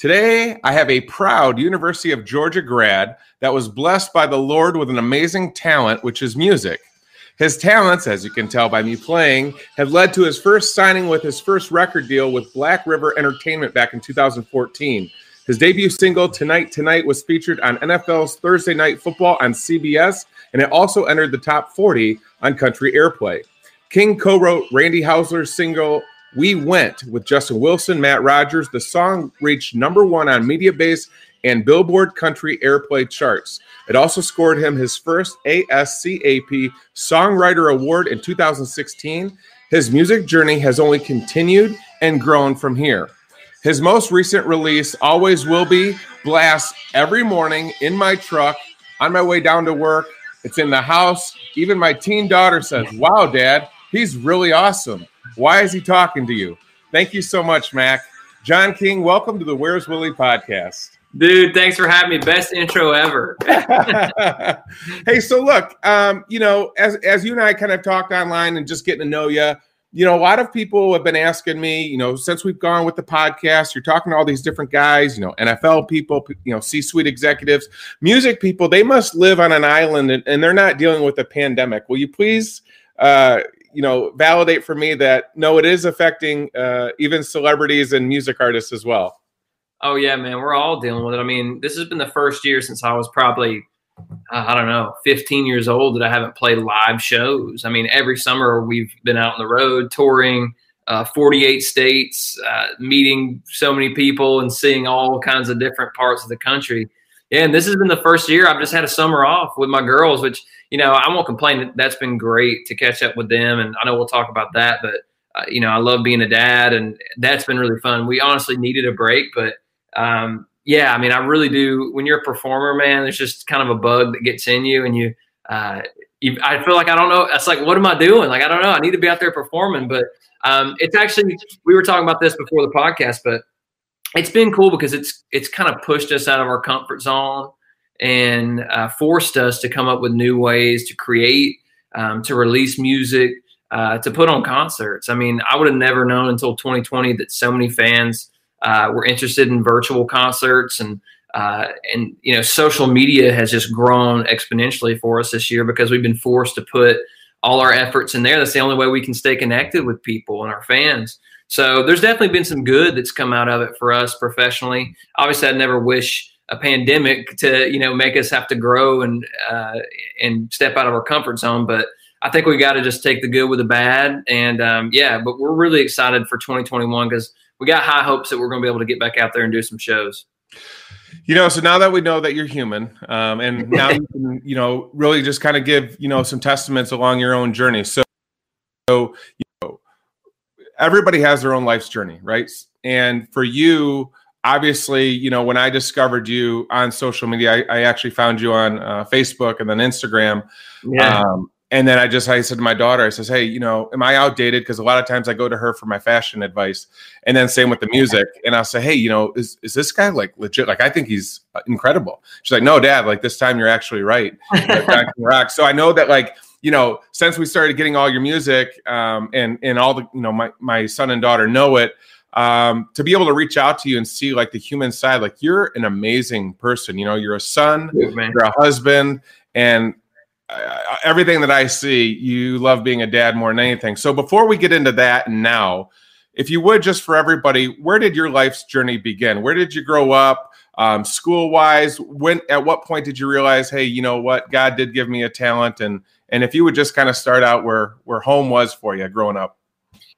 Today, I have a proud University of Georgia grad that was blessed by the Lord with an amazing talent, which is music. His talents, as you can tell by me playing, have led to his first signing with his first record deal with Black River Entertainment back in 2014. His debut single, Tonight Tonight, was featured on NFL's Thursday Night Football on CBS, and it also entered the top 40 on Country Airplay. King co wrote Randy Houser's single we Went with Justin Wilson, Matt Rogers. The song reached number one on Mediabase and Billboard Country Airplay charts. It also scored him his first ASCAP Songwriter Award in 2016. His music journey has only continued and grown from here. His most recent release, Always Will Be, blasts every morning in my truck on my way down to work. It's in the house. Even my teen daughter says, Wow, dad, he's really awesome. Why is he talking to you? Thank you so much, Mac. John King, welcome to the Where's Willie podcast. Dude, thanks for having me. Best intro ever. hey, so look, um, you know, as as you and I kind of talked online and just getting to know you, you know, a lot of people have been asking me, you know, since we've gone with the podcast, you're talking to all these different guys, you know, NFL people, you know, C-suite executives, music people, they must live on an island and, and they're not dealing with a pandemic. Will you please uh, you know validate for me that no it is affecting uh, even celebrities and music artists as well. Oh yeah man we're all dealing with it. I mean this has been the first year since i was probably uh, i don't know 15 years old that i haven't played live shows. I mean every summer we've been out on the road touring uh, 48 states uh, meeting so many people and seeing all kinds of different parts of the country yeah, and this has been the first year I've just had a summer off with my girls, which you know I won't complain. That's been great to catch up with them, and I know we'll talk about that. But uh, you know, I love being a dad, and that's been really fun. We honestly needed a break, but um, yeah, I mean, I really do. When you're a performer, man, there's just kind of a bug that gets in you, and you, uh, you I feel like I don't know. It's like, what am I doing? Like, I don't know. I need to be out there performing, but um, it's actually. We were talking about this before the podcast, but it's been cool because it's it's kind of pushed us out of our comfort zone and uh, forced us to come up with new ways to create, um, to release music, uh, to put on concerts. I mean, I would have never known until 2020 that so many fans uh, were interested in virtual concerts and. Uh, and you know, social media has just grown exponentially for us this year because we've been forced to put all our efforts in there. That's the only way we can stay connected with people and our fans. So there's definitely been some good that's come out of it for us professionally. Obviously, I'd never wish a pandemic to you know make us have to grow and uh, and step out of our comfort zone, but I think we got to just take the good with the bad. And um, yeah, but we're really excited for 2021 because we got high hopes that we're going to be able to get back out there and do some shows. You know, so now that we know that you're human, um, and now you can, you know, really just kind of give, you know, some testaments along your own journey. So, so everybody has their own life's journey, right? And for you, obviously, you know, when I discovered you on social media, I, I actually found you on uh, Facebook and then Instagram. Yeah. Um, and then I just I said to my daughter, I says, "Hey, you know, am I outdated? Because a lot of times I go to her for my fashion advice, and then same with the music. And I'll say, "Hey, you know, is is this guy like legit? Like, I think he's incredible." She's like, "No, Dad. Like this time you're actually right. rock." So I know that like you know, since we started getting all your music, um, and and all the, you know, my my son and daughter know it. Um, to be able to reach out to you and see like the human side, like you're an amazing person. You know, you're a son, you're a husband, and uh, everything that I see, you love being a dad more than anything. So before we get into that, now, if you would just for everybody, where did your life's journey begin? Where did you grow up? Um, school wise, when at what point did you realize, hey, you know what, God did give me a talent, and and if you would just kind of start out where where home was for you growing up.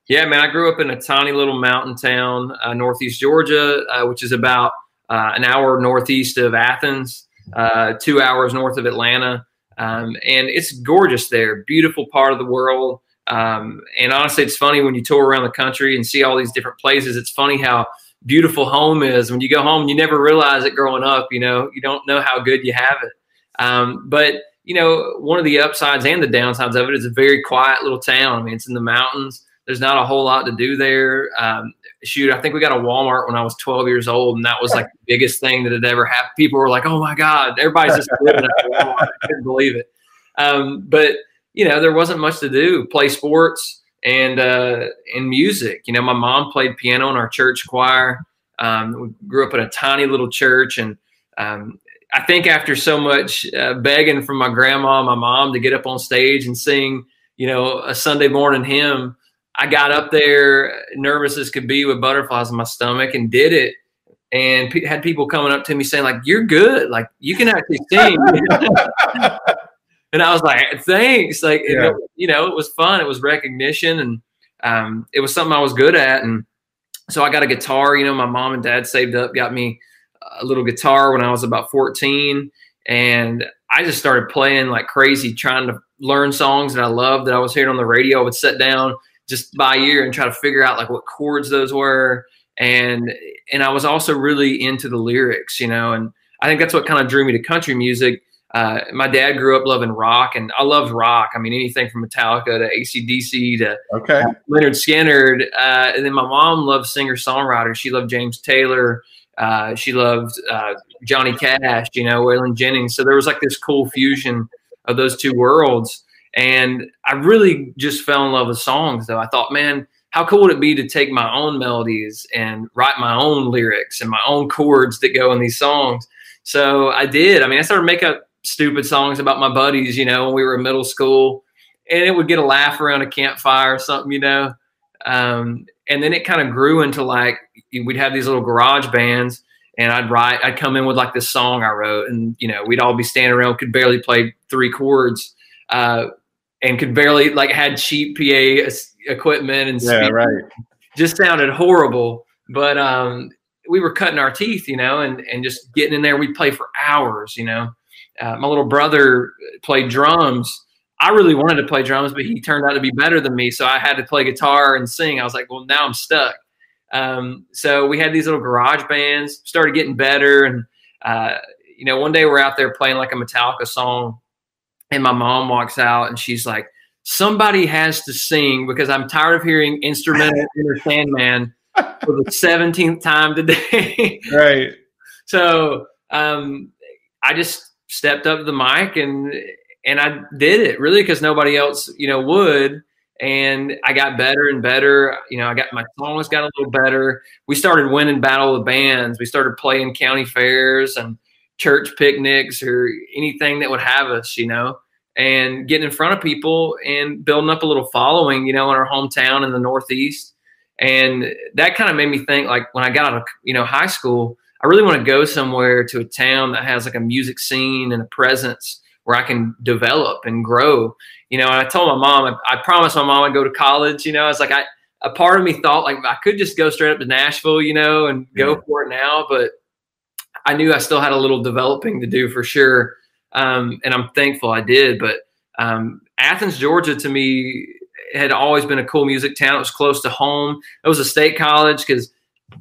Yeah, man, I grew up in a tiny little mountain town, uh, northeast Georgia, uh, which is about uh, an hour northeast of Athens, uh, two hours north of Atlanta, um, and it's gorgeous there. Beautiful part of the world. Um, and honestly, it's funny when you tour around the country and see all these different places. It's funny how beautiful home is. When you go home, you never realize it growing up. You know, you don't know how good you have it. Um, but you know, one of the upsides and the downsides of it is a very quiet little town. I mean, it's in the mountains. There's not a whole lot to do there. Um, shoot, I think we got a Walmart when I was 12 years old, and that was like the biggest thing that had ever happened. People were like, "Oh my God, everybody's just living at Walmart." I couldn't believe it. Um, but you know, there wasn't much to do. Play sports and uh, and music. You know, my mom played piano in our church choir. Um, we grew up in a tiny little church, and um, I think after so much uh, begging from my grandma and my mom to get up on stage and sing, you know, a Sunday morning hymn, I got up there nervous as could be with butterflies in my stomach and did it. And p- had people coming up to me saying like, "You're good, like you can actually sing." and I was like, "Thanks!" Like, yeah. it, you know, it was fun. It was recognition, and um, it was something I was good at. And so I got a guitar. You know, my mom and dad saved up, got me a little guitar when I was about 14, and I just started playing like crazy, trying to learn songs that I loved that I was hearing on the radio. I would sit down just by ear and try to figure out like what chords those were, and and I was also really into the lyrics, you know, and I think that's what kind of drew me to country music. Uh, my dad grew up loving rock, and I loved rock. I mean, anything from Metallica to ACDC to okay. Lynyrd Skynyrd. Uh, and then my mom loved singer songwriters. She loved James Taylor. Uh, she loved uh, Johnny Cash, you know, Waylon Jennings. So there was like this cool fusion of those two worlds. And I really just fell in love with songs, though. I thought, man, how cool would it be to take my own melodies and write my own lyrics and my own chords that go in these songs? So I did. I mean, I started making up stupid songs about my buddies, you know, when we were in middle school, and it would get a laugh around a campfire or something, you know. Um, and then it kind of grew into like we'd have these little garage bands and I'd write, I'd come in with like this song I wrote, and you know, we'd all be standing around, could barely play three chords, uh, and could barely like had cheap PA equipment and yeah, right. just sounded horrible. But um, we were cutting our teeth, you know, and and just getting in there. We'd play for hours, you know. Uh, my little brother played drums. I really wanted to play drums, but he turned out to be better than me, so I had to play guitar and sing. I was like, well, now I'm stuck. Um, so we had these little garage bands, started getting better. And, uh, you know, one day we're out there playing like a Metallica song, and my mom walks out and she's like, somebody has to sing because I'm tired of hearing instrumental Enter Sandman for the 17th time today. right. So um, I just stepped up to the mic and and I did it really because nobody else, you know, would and I got better and better. You know, I got my songs got a little better. We started winning battle of bands. We started playing county fairs and church picnics or anything that would have us, you know, and getting in front of people and building up a little following, you know, in our hometown in the Northeast. And that kind of made me think like when I got out of, you know, high school, I really want to go somewhere to a town that has like a music scene and a presence where I can develop and grow. You know, and I told my mom, I, I promised my mom I'd go to college. You know, it's like I, a part of me thought like I could just go straight up to Nashville, you know, and go yeah. for it now, but I knew I still had a little developing to do for sure. Um, and I'm thankful I did. But um, Athens, Georgia, to me had always been a cool music town. It was close to home. It was a state college because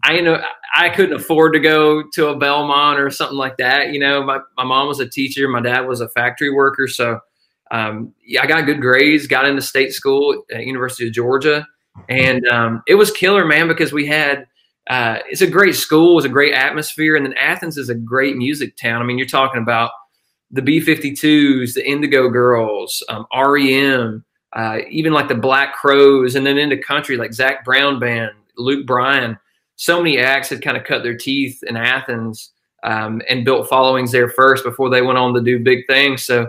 I you know I couldn't afford to go to a Belmont or something like that. You know, my, my mom was a teacher, my dad was a factory worker, so um, yeah, I got good grades, got into state school at University of Georgia, and um, it was killer, man, because we had uh, it's a great school, it was a great atmosphere, and then Athens is a great music town. I mean, you're talking about the B52s, the Indigo Girls, um, REM, uh, even like the Black Crowes, and then into country like Zac Brown Band, Luke Bryan so many acts had kind of cut their teeth in Athens um, and built followings there first before they went on to do big things. So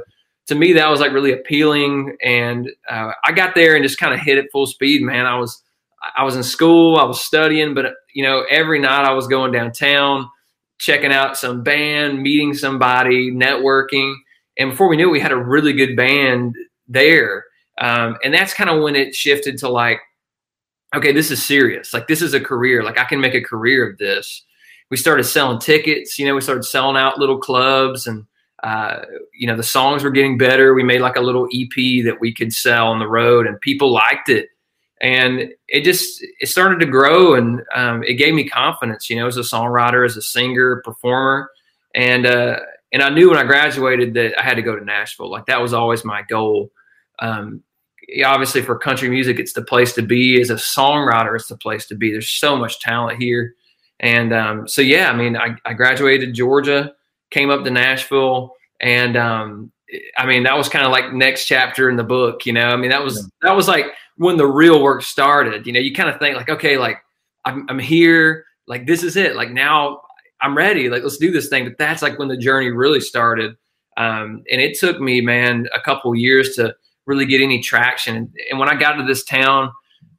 to me, that was like really appealing. And uh, I got there and just kind of hit it full speed, man. I was I was in school, I was studying, but you know, every night I was going downtown, checking out some band, meeting somebody, networking. And before we knew it, we had a really good band there. Um, and that's kind of when it shifted to like, okay, this is serious. Like this is a career. Like I can make a career of this. We started selling tickets. You know, we started selling out little clubs, and uh, you know the songs were getting better. We made like a little EP that we could sell on the road, and people liked it. And it just it started to grow, and um, it gave me confidence. You know, as a songwriter, as a singer, performer, and uh, and I knew when I graduated that I had to go to Nashville. Like that was always my goal. Um, obviously for country music, it's the place to be. As a songwriter, it's the place to be. There's so much talent here. And um, so, yeah, I mean, I, I, graduated Georgia, came up to Nashville, and um, I mean, that was kind of like next chapter in the book, you know. I mean, that was that was like when the real work started. You know, you kind of think like, okay, like I'm, I'm here, like this is it. Like now I'm ready. Like let's do this thing. But that's like when the journey really started. Um, and it took me, man, a couple years to really get any traction. And when I got to this town,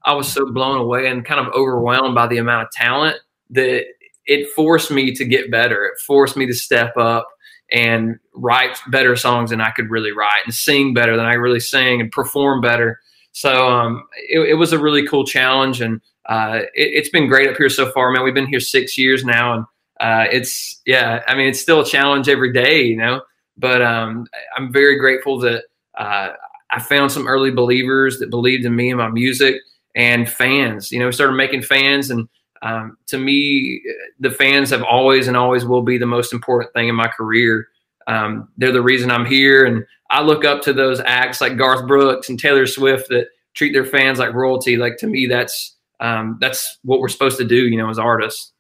I was so blown away and kind of overwhelmed by the amount of talent that it forced me to get better. It forced me to step up and write better songs than I could really write and sing better than I really sing and perform better. So um, it, it, was a really cool challenge, and uh, it, has been great up here so far, man. We've been here six years now, and uh, it's yeah. I mean, it's still a challenge every day, you know. But um, I'm very grateful that uh, I found some early believers that believed in me and my music, and fans. You know, we started making fans, and um, to me, the fans have always and always will be the most important thing in my career. Um, they're the reason I'm here, and I look up to those acts like Garth Brooks and Taylor Swift that treat their fans like royalty. Like to me, that's um, that's what we're supposed to do, you know, as artists.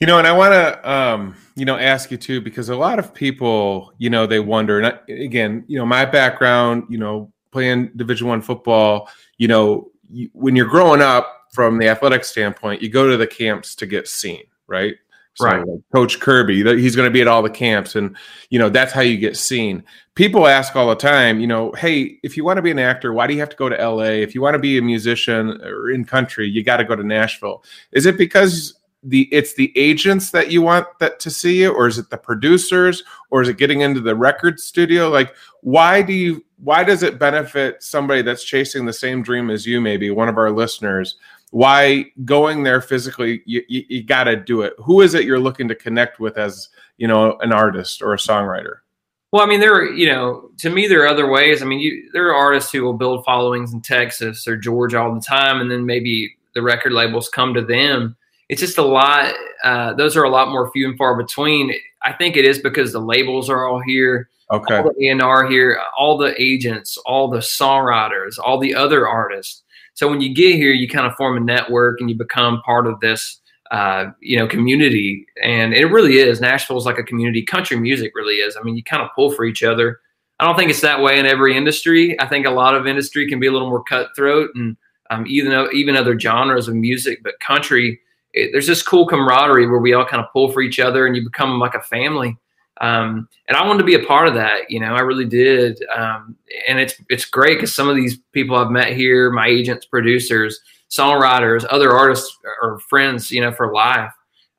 You know, and I want to, um, you know, ask you too because a lot of people, you know, they wonder. And I, again, you know, my background, you know, playing Division One football, you know, when you're growing up from the athletic standpoint, you go to the camps to get seen, right? So right. Like Coach Kirby, he's going to be at all the camps, and you know that's how you get seen. People ask all the time, you know, hey, if you want to be an actor, why do you have to go to LA? If you want to be a musician or in country, you got to go to Nashville. Is it because the it's the agents that you want that to see you, or is it the producers, or is it getting into the record studio? Like, why do you? Why does it benefit somebody that's chasing the same dream as you? Maybe one of our listeners why going there physically you, you, you got to do it. Who is it you're looking to connect with as you know an artist or a songwriter? Well i mean there are you know to me there are other ways. I mean you, there are artists who will build followings in texas or georgia all the time and then maybe the record labels come to them. It's just a lot uh, those are a lot more few and far between. I think it is because the labels are all here okay. all the A&R here all the agents all the songwriters all the other artists so when you get here, you kind of form a network and you become part of this, uh, you know, community. And it really is. Nashville is like a community. Country music really is. I mean, you kind of pull for each other. I don't think it's that way in every industry. I think a lot of industry can be a little more cutthroat and um, even even other genres of music, but country, it, there's this cool camaraderie where we all kind of pull for each other and you become like a family. Um, and I wanted to be a part of that. You know, I really did. Um, and it's it's great because some of these people I've met here, my agents, producers, songwriters, other artists, or friends, you know, for life.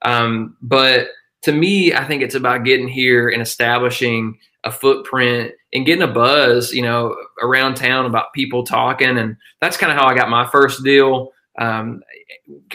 Um, but to me, I think it's about getting here and establishing a footprint and getting a buzz, you know, around town about people talking. And that's kind of how I got my first deal. Um,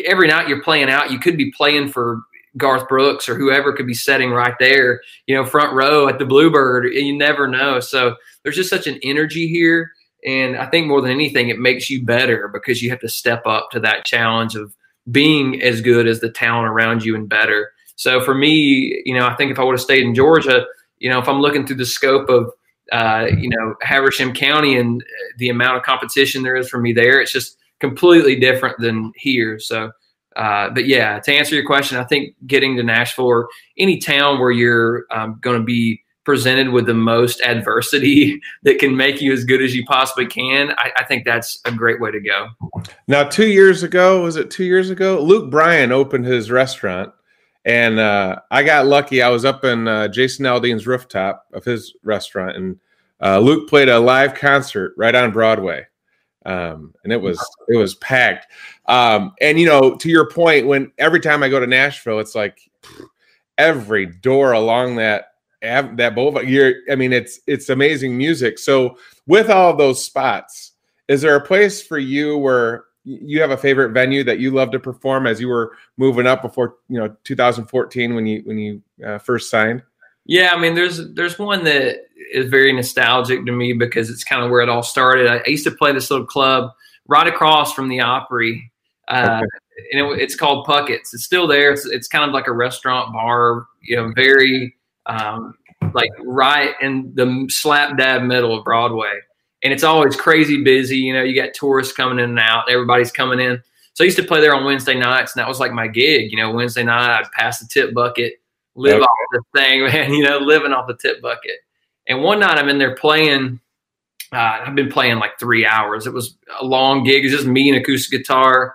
every night you're playing out, you could be playing for Garth Brooks or whoever could be sitting right there, you know, front row at the Bluebird. You never know. So there's just such an energy here. And I think more than anything, it makes you better because you have to step up to that challenge of being as good as the talent around you and better. So for me, you know, I think if I would have stayed in Georgia, you know, if I'm looking through the scope of, uh, you know, Habersham County and the amount of competition there is for me there, it's just completely different than here. So, uh, but yeah, to answer your question, I think getting to Nashville or any town where you're um, going to be presented with the most adversity that can make you as good as you possibly can, I, I, think that's a great way to go. Now, two years ago, was it two years ago? Luke Bryan opened his restaurant, and uh, I got lucky. I was up in uh, Jason Aldean's rooftop of his restaurant, and uh, Luke played a live concert right on Broadway um, and it was it was packed. Um, and you know, to your point, when every time I go to Nashville, it's like every door along that that boulevard. You're, I mean, it's it's amazing music. So with all those spots, is there a place for you where you have a favorite venue that you love to perform as you were moving up before you know 2014 when you when you uh, first signed? Yeah, I mean, there's there's one that is very nostalgic to me because it's kind of where it all started. I, used to play this little club right across from the Opry, uh, okay. and it, it's called Puckett's. It's still there. It's, it's kind of like a restaurant bar, you know, very um, like right in the slap dab middle of Broadway, and it's always crazy busy. You know, you got tourists coming in and out. Everybody's coming in. So I used to play there on Wednesday nights, and that was like my gig. You know, Wednesday night I'd pass the tip bucket live off the thing, man. You know, living off the tip bucket. And one night I'm in there playing. Uh, I've been playing like three hours. It was a long gig. It's just me and acoustic guitar.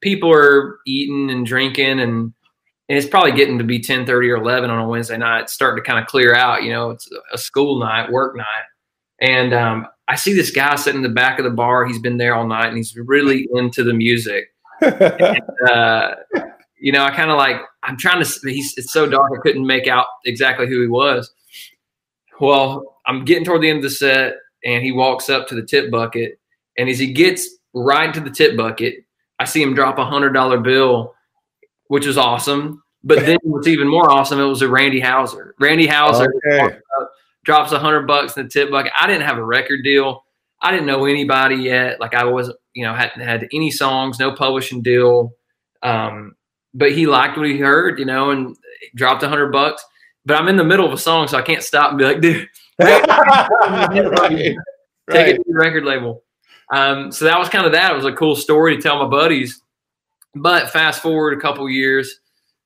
people are eating and drinking and and it's probably getting to be ten thirty or 11 on a wednesday night it's starting to kind of clear out you know it's a school night work night and um, i see this guy sitting in the back of the bar he's been there all night and he's really into the music and, uh, you know i kind of like i'm trying to he's it's so dark i couldn't make out exactly who he was well i'm getting toward the end of the set and he walks up to the tip bucket and as he gets right to the tip bucket i see him drop a hundred dollar bill which was awesome. But then what's even more awesome, it was a Randy Houser. Randy Houser Okay. drops a hundred bucks in the tip bucket. I didn't have a record deal. I didn't know anybody yet. Like I wasn't, you know, hadn't had any songs, no publishing deal. Um, but he liked what he heard, you know, and dropped a hundred bucks. But I'm in the middle of a song, so I can't stop and be like, dude, right. take it to the record label. Um, so that was kind of that. It was a cool story to tell my buddies. But fast forward a couple years,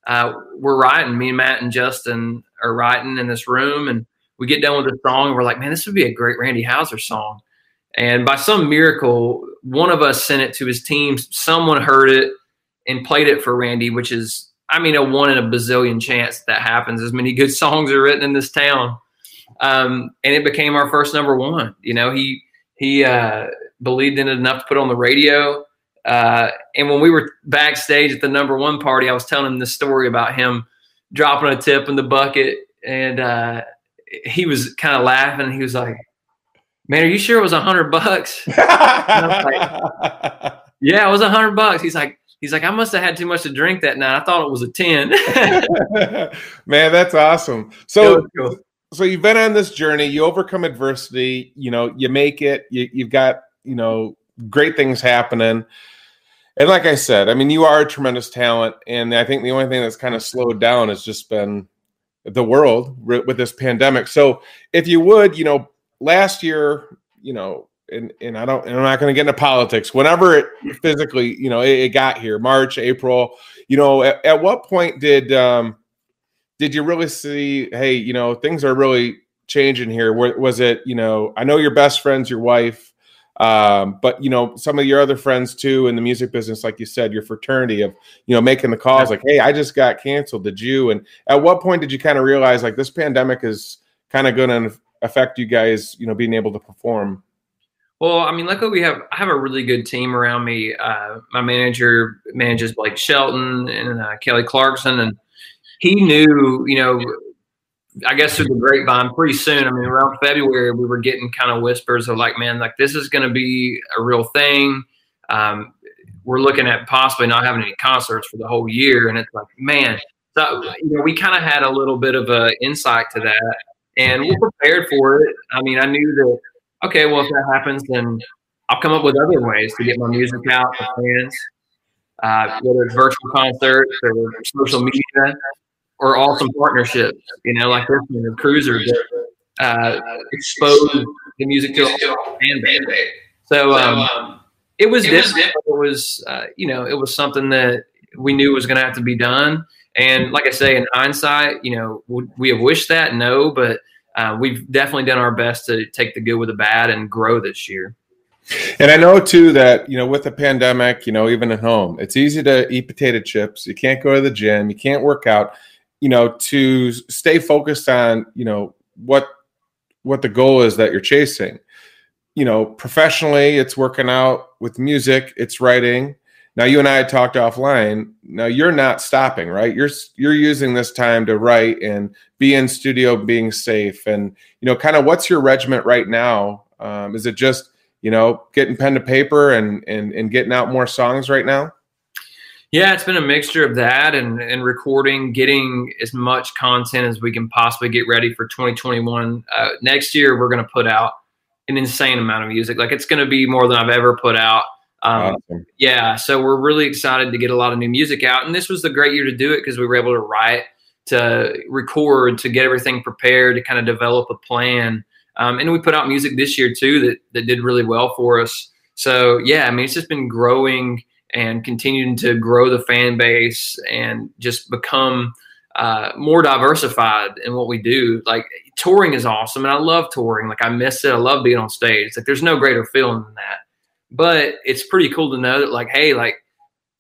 uh, we're writing. Me and Matt and Justin are writing in this room, and we get done with the song. And we're like, man, this would be a great Randy Houser song. And by some miracle, one of us sent it to his team. Someone heard it and played it for Randy, which is, I mean, a one in a bazillion chance that, happens. As many good songs are written in this town, um, and it became our first number one. You know, he he uh, believed in it enough to put on the radio. Uh, and when we were backstage at the number one party, I was telling him this story about him dropping a tip in the bucket, and uh, he was kind of laughing. He was like, "Man, are you sure it was a hundred bucks?" yeah, it was a hundred bucks. He's like, he's like, I must have had too much to drink that night. I thought it was a ten. Man, that's awesome. So, so you've been on this journey. You overcome adversity. You know, you make it. You, you've got you know great things happening. And like I said, I mean, you are a tremendous talent, and I think the only thing that's kind of slowed down has just been the world with this pandemic. So, if you would, you know, last year, you know, and and I don't, and I'm not going to get into politics. Whenever it physically, you know, it, it got here, March, April, you know, at, at what point did um did you really see, hey, you know, things are really changing here? Where, Was it, you know, I know your best friend's your wife um, but you know, some of your other friends too in the music business, like you said, your fraternity of you know making the calls, like, "Hey, I just got canceled." Did you? And at what point did you kind of realize like this pandemic is kind of going to affect you guys? You know, being able to perform. Well, I mean, luckily we have I have a really good team around me. Uh, my manager manages Blake Shelton and uh, Kelly Clarkson, and he knew, you know, I guess through the grapevine pretty soon. I mean, around February, we were getting kind of whispers of like, man, like this is going to be a real thing. Um, we're looking at possibly not having any concerts for the whole year, and it's like, man, so you know, we kind of had a little bit of a insight to that, and we're prepared for it. I mean, I knew that okay, well, if that happens, then I'll come up with other ways to get my music out to fans, uh, whether it's virtual concerts or social media or awesome partnerships, you know, like this one, the Cruiser that uh, exposed the music to a fan base. So um, it was different. It was, uh, you know, it was something that we knew was going to have to be done. And like I say, in hindsight, you know, would we have wished that? No, but uh, we've definitely done our best to take the good with the bad and grow this year. And I know too that you know with the pandemic, you know, even at home, it's easy to eat potato chips. You can't go to the gym, you can't work out you know to stay focused on you know what what the goal is that you're chasing you know professionally it's working out with music it's writing now you and i talked offline now you're not stopping right you're you're using this time to write and be in studio being safe and you know kind of what's your regiment right now um, is it just you know getting pen to paper and and and getting out more songs right now yeah, it's been a mixture of that and, and recording, getting as much content as we can possibly get ready for 2021. Uh, next year, we're going to put out an insane amount of music. Like it's going to be more than I've ever put out. Um, awesome. Yeah, so we're really excited to get a lot of new music out. And this was the great year to do it because we were able to write, to record, to get everything prepared, to kind of develop a plan. Um, and we put out music this year too that, that did really well for us. So yeah, I mean, it's just been growing and continuing to grow the fan base and just become uh, more diversified in what we do. Like touring is awesome, and I love touring. Like I miss it. I love being on stage. Like there's no greater feeling than that. But it's pretty cool to know that, like, hey, like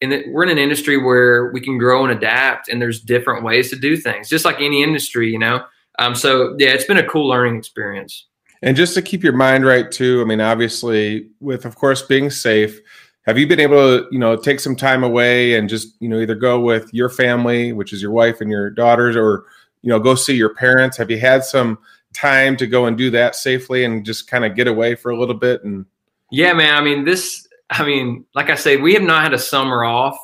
and we're in an industry where we can grow and adapt, and there's different ways to do things, just like any industry, you know. Um, so yeah, it's been a cool learning experience. And just to keep your mind right too, I mean, obviously, with of course being safe, have you been able to, you know, take some time away and just, you know, either go with your family, which is your wife and your daughters, or you know, go see your parents? Have you had some time to go and do that safely and just kind of get away for a little bit? And yeah, man. I mean, this. I mean, like I said, we have not had a summer off.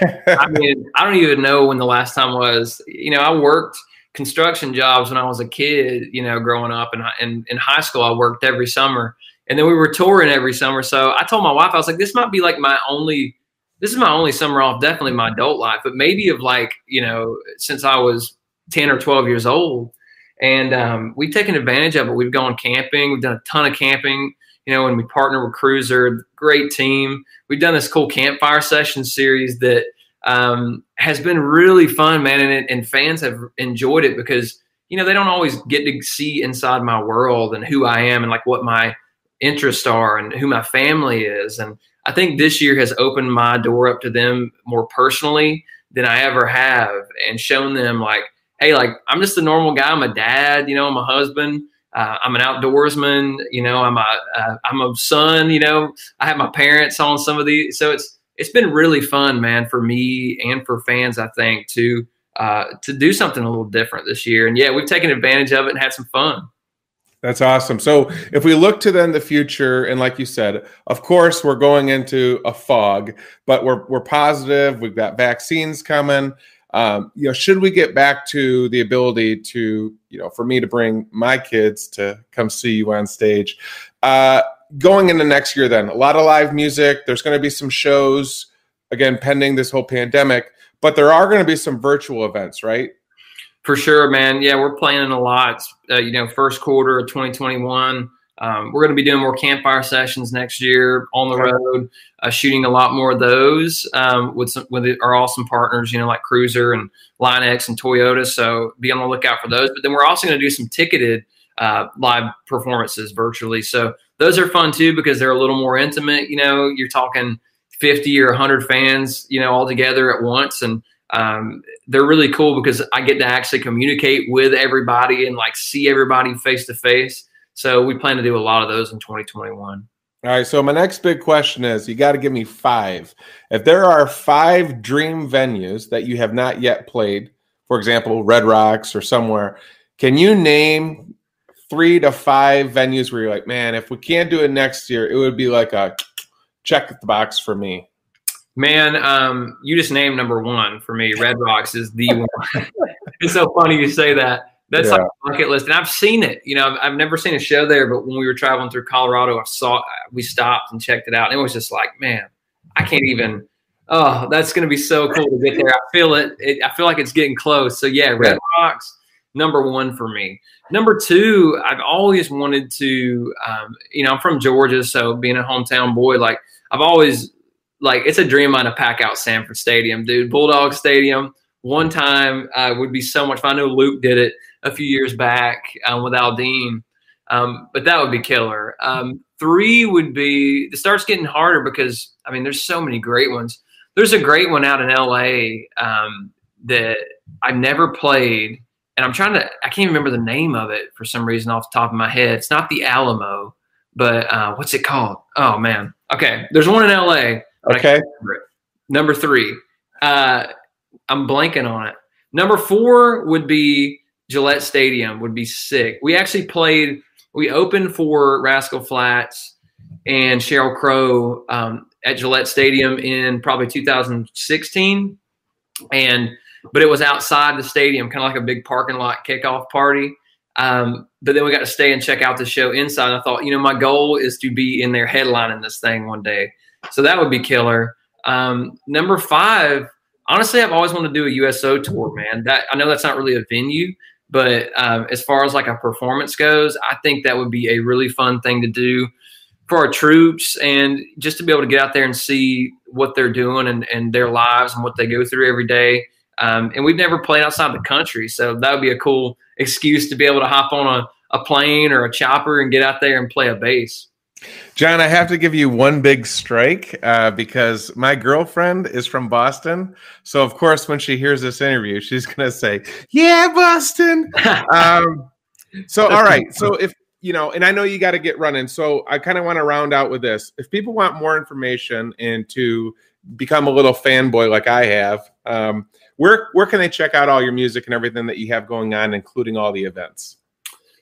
I mean, I don't even know when the last time was. You know, I worked construction jobs when I was a kid, you know, growing up. And in, in high school, I worked every summer. And then we were touring every summer. So I told my wife, I was like, this might be like my only, this is my only summer off, definitely my adult life, but maybe of like, you know, since I was 10 or 12 years old. And um, we've taken advantage of it. We've gone camping. We've done a ton of camping, you know, and we partner with Cruiser, great team. We've done this cool campfire session series that um, has been really fun, man, and, and fans have enjoyed it because you know they don't always get to see inside my world and who I am and like what my interests are and who my family is. And I think this year has opened my door up to them more personally than I ever have, and shown them like, hey, like I'm just a normal guy. I'm a dad, you know, I'm a husband. Uh, I'm an outdoorsman, you know. I'm a uh, a son, you know. I have my parents on some of these, so it's it's been really fun, man, for me and for fans. I think to uh, to do something a little different this year, and yeah, we've taken advantage of it and had some fun. That's awesome. So if we look to then the future, and like you said, of course we're going into a fog, but we're we're positive. We've got vaccines coming. Um, you know, should we get back to the ability to, you know, for me to bring my kids to come see you on stage, uh, going into next year, then a lot of live music. There's going to be some shows again, pending this whole pandemic, but there are going to be some virtual events, right? For sure, man. Yeah, we're planning a lot. Uh, you know, first quarter of 2021. Um, we're going to be doing more campfire sessions next year on the road, uh, shooting a lot more of those um, with some, with our awesome partners, you know, like Cruiser and Line X and Toyota. So be on the lookout for those. But then we're also going to do some ticketed uh, live performances virtually. So those are fun too because they're a little more intimate. You know, you're talking 50 or 100 fans, you know, all together at once. And um, they're really cool because I get to actually communicate with everybody and like see everybody face to face. So we plan to do a lot of those in 2021. All right. So my next big question is you got to give me five. If there are five dream venues that you have not yet played, for example, Red Rocks or somewhere, can you name three to five venues where you're like, man, if we can't do it next year, it would be like a check the box for me. Man, um, you just named number one for me. Red Rocks is the one. it's so funny you say that. That's yeah. like a bucket list, and I've seen it. You know, I've, I've, never seen a show there, but when we were traveling through Colorado, I saw we stopped and checked it out, and it was just like, man, I can't even. Oh, that's going to be so cool to get there. I feel it. it I feel like it's getting close. So yeah, Red Rocks number one for me. Number two, I've always wanted to, um, you know, I'm from Georgia, so being a hometown boy, like I've always, like, it's a dream of mine to pack out Sanford Stadium, dude. Bulldog Stadium, one time uh, would be so much fun. I know Luke did it a few years back um, with Aldean, um, but that would be killer. Um, three would be, it starts getting harder because, I mean, there's so many great ones. There's a great one out in LA um, that I've never played and I'm trying to I can't remember the name of it for some reason off the top of my head. It's not the Alamo, but uh, what's it called? Oh man. Okay, there's one in L.A. Okay. Number three, uh, I'm blanking on it. Number four would be Gillette Stadium. Would be sick. We actually played. We opened for Rascal Flatts and Sheryl Crow um, at Gillette Stadium in probably 2016, and but it was outside the stadium, kind of like a big parking lot kickoff party. Um, but then we got to stay and check out the show inside. I thought, you know, my goal is to be in there headlining this thing one day. So that would be killer. Um, number five, honestly, I've always wanted to do a USO tour, man. That I know that's not really a venue, but um, as far as like a performance goes, I think that would be a really fun thing to do for our troops and just to be able to get out there and see what they're doing and, and their lives and what they go through every day. Um, and we've never played outside the country, so that would be a cool excuse to be able to hop on a, a plane or a chopper and get out there and play a bass. John, I have to give you one big strike uh, because my girlfriend is from Boston. So, of course, when she hears this interview, she's going to say, Yeah, Boston. um, so, all right. So, if you know, and I know you got to get running. So, I kind of want to round out with this. If people want more information and to become a little fanboy like I have, um, where where can they check out all your music and everything that you have going on, including all the events?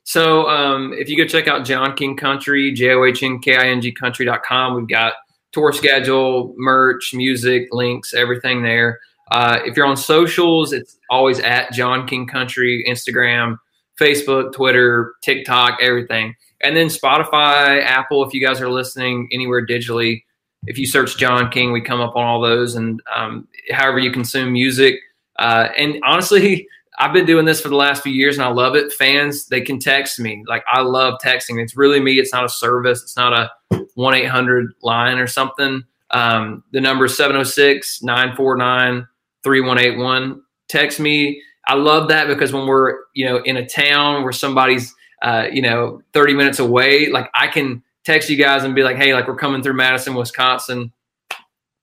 So um, if you go check out John King Country, J O H N K I N G country.com, we've got tour schedule, merch, music, links, everything there. Uh, if you're on socials, it's always at John King Country, Instagram, Facebook, Twitter, TikTok, everything. And then Spotify, Apple, if you guys are listening anywhere digitally, if you search John King, we come up on all those. And um, however you consume music. Uh, and honestly, I've been doing this for the last few years and I love it. Fans, they can text me. Like I love texting. It's really me. It's not a service. It's not a 1 800 line or something. Um, the number is 706 949 3181. Text me. I love that because when we're, you know, in a town where somebody's, uh, you know, 30 minutes away, like I can text you guys and be like, hey, like we're coming through Madison, Wisconsin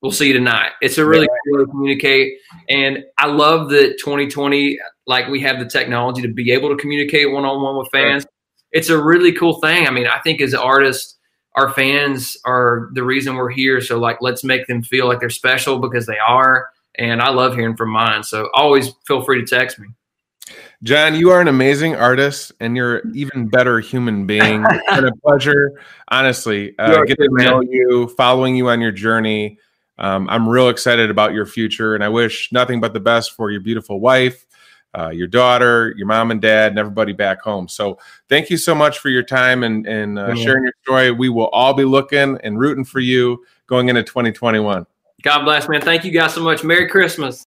we'll see you tonight. It's a really cool way to communicate. And I love that 2020, like we have the technology to be able to communicate one on one with fans. It's a really cool thing. I mean, I think as artists, our fans are the reason we're here. So like, let's make them feel like they're special because they are. And I love hearing from mine. So always feel free to text me. John, you are an amazing artist, and you're even better human being. it's been a pleasure, honestly, uh, getting to know you, following you on your journey um, I'm real excited about your future, and I wish nothing but the best for your beautiful wife, uh, your daughter, your mom and dad, and everybody back home. So, thank you so much for your time and, and uh, sharing your story. We will all be looking and rooting for you going into 2021. God bless, man. Thank you guys so much. Merry Christmas.